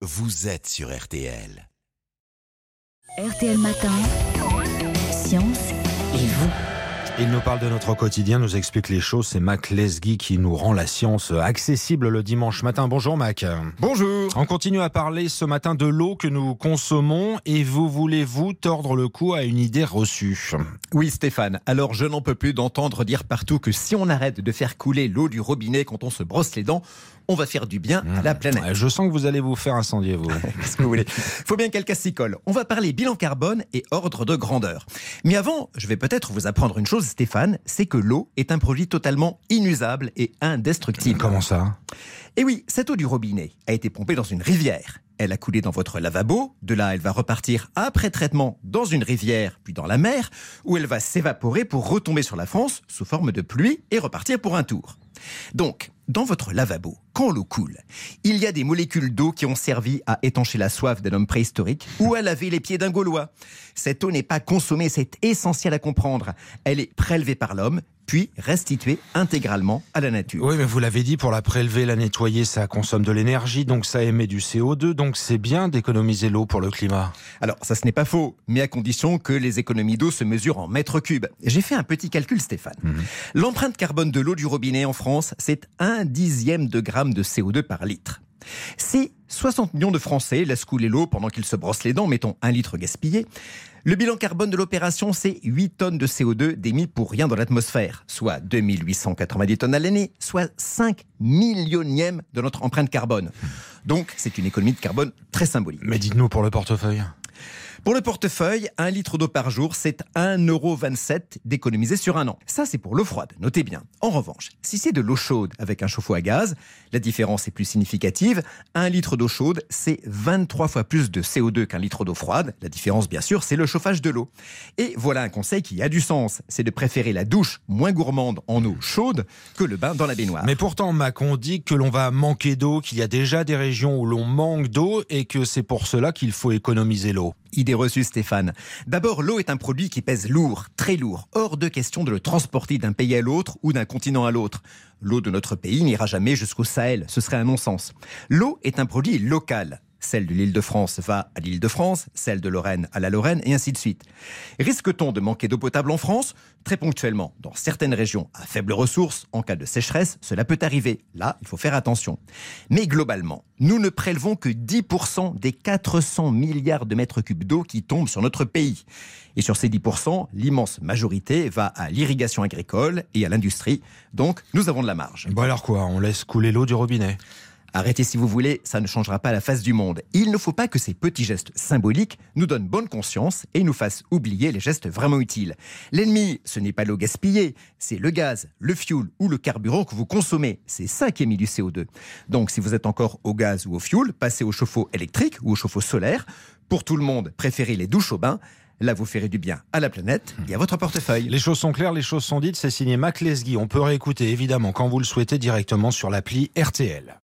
vous êtes sur RTL. RTL Matin, Science et vous. Il nous parle de notre quotidien, nous explique les choses. C'est Mac Lesguy qui nous rend la science accessible le dimanche matin. Bonjour Mac. Bonjour. On continue à parler ce matin de l'eau que nous consommons et vous voulez-vous tordre le cou à une idée reçue? Oui Stéphane, alors je n'en peux plus d'entendre dire partout que si on arrête de faire couler l'eau du robinet quand on se brosse les dents, on va faire du bien à la planète. Ouais, Je sens que vous allez vous faire incendier, vous. Qu'est-ce que vous voulez? Faut bien qu'elle s'y colle. On va parler bilan carbone et ordre de grandeur. Mais avant, je vais peut-être vous apprendre une chose, Stéphane, c'est que l'eau est un produit totalement inusable et indestructible. Comment ça? Et oui, cette eau du robinet a été pompée dans une rivière. Elle a coulé dans votre lavabo. De là, elle va repartir après traitement dans une rivière, puis dans la mer, où elle va s'évaporer pour retomber sur la France sous forme de pluie et repartir pour un tour. Donc, dans votre lavabo, quand l'eau coule, il y a des molécules d'eau qui ont servi à étancher la soif d'un homme préhistorique ou à laver les pieds d'un Gaulois. Cette eau n'est pas consommée, c'est essentiel à comprendre. Elle est prélevée par l'homme, puis restituée intégralement à la nature. Oui, mais vous l'avez dit, pour la prélever, la nettoyer, ça consomme de l'énergie, donc ça émet du CO2, donc c'est bien d'économiser l'eau pour le climat. Alors, ça ce n'est pas faux, mais à condition que les économies d'eau se mesurent en mètres cubes. J'ai fait un petit calcul, Stéphane. L'empreinte carbone de l'eau du robinet en France, c'est un dixième de gramme de CO2 par litre. Si 60 millions de Français laissent couler l'eau pendant qu'ils se brossent les dents, mettons un litre gaspillé, le bilan carbone de l'opération, c'est 8 tonnes de CO2 démis pour rien dans l'atmosphère, soit 2890 tonnes à l'année, soit 5 millionièmes de notre empreinte carbone. Donc, c'est une économie de carbone très symbolique. Mais dites-nous pour le portefeuille. Pour le portefeuille, un litre d'eau par jour, c'est 1,27€ d'économiser sur un an. Ça, c'est pour l'eau froide, notez bien. En revanche, si c'est de l'eau chaude avec un chauffe-eau à gaz, la différence est plus significative. Un litre d'eau chaude, c'est 23 fois plus de CO2 qu'un litre d'eau froide. La différence, bien sûr, c'est le chauffage de l'eau. Et voilà un conseil qui a du sens, c'est de préférer la douche moins gourmande en eau chaude que le bain dans la baignoire. Mais pourtant, Mac, on dit que l'on va manquer d'eau, qu'il y a déjà des régions où l'on manque d'eau et que c'est pour cela qu'il faut économiser l'eau. Idée reçue, Stéphane. D'abord, l'eau est un produit qui pèse lourd, très lourd. Hors de question de le transporter d'un pays à l'autre ou d'un continent à l'autre. L'eau de notre pays n'ira jamais jusqu'au Sahel, ce serait un non-sens. L'eau est un produit local. Celle de l'île de France va à l'île de France, celle de Lorraine à la Lorraine, et ainsi de suite. Risque-t-on de manquer d'eau potable en France? Très ponctuellement, dans certaines régions à faibles ressources, en cas de sécheresse, cela peut arriver. Là, il faut faire attention. Mais globalement, nous ne prélevons que 10% des 400 milliards de mètres cubes d'eau qui tombent sur notre pays. Et sur ces 10%, l'immense majorité va à l'irrigation agricole et à l'industrie. Donc, nous avons de la marge. Bon alors quoi, on laisse couler l'eau du robinet? Arrêtez si vous voulez, ça ne changera pas la face du monde. Il ne faut pas que ces petits gestes symboliques nous donnent bonne conscience et nous fassent oublier les gestes vraiment utiles. L'ennemi, ce n'est pas l'eau gaspillée, c'est le gaz, le fioul ou le carburant que vous consommez. C'est ça qui émet du CO2. Donc si vous êtes encore au gaz ou au fioul, passez au chauffe-eau électrique ou au chauffe-eau solaire. Pour tout le monde, préférez les douches au bain. Là, vous ferez du bien à la planète et à votre portefeuille. Les choses sont claires, les choses sont dites, c'est signé Mac Lesguy. On peut réécouter évidemment quand vous le souhaitez directement sur l'appli RTL.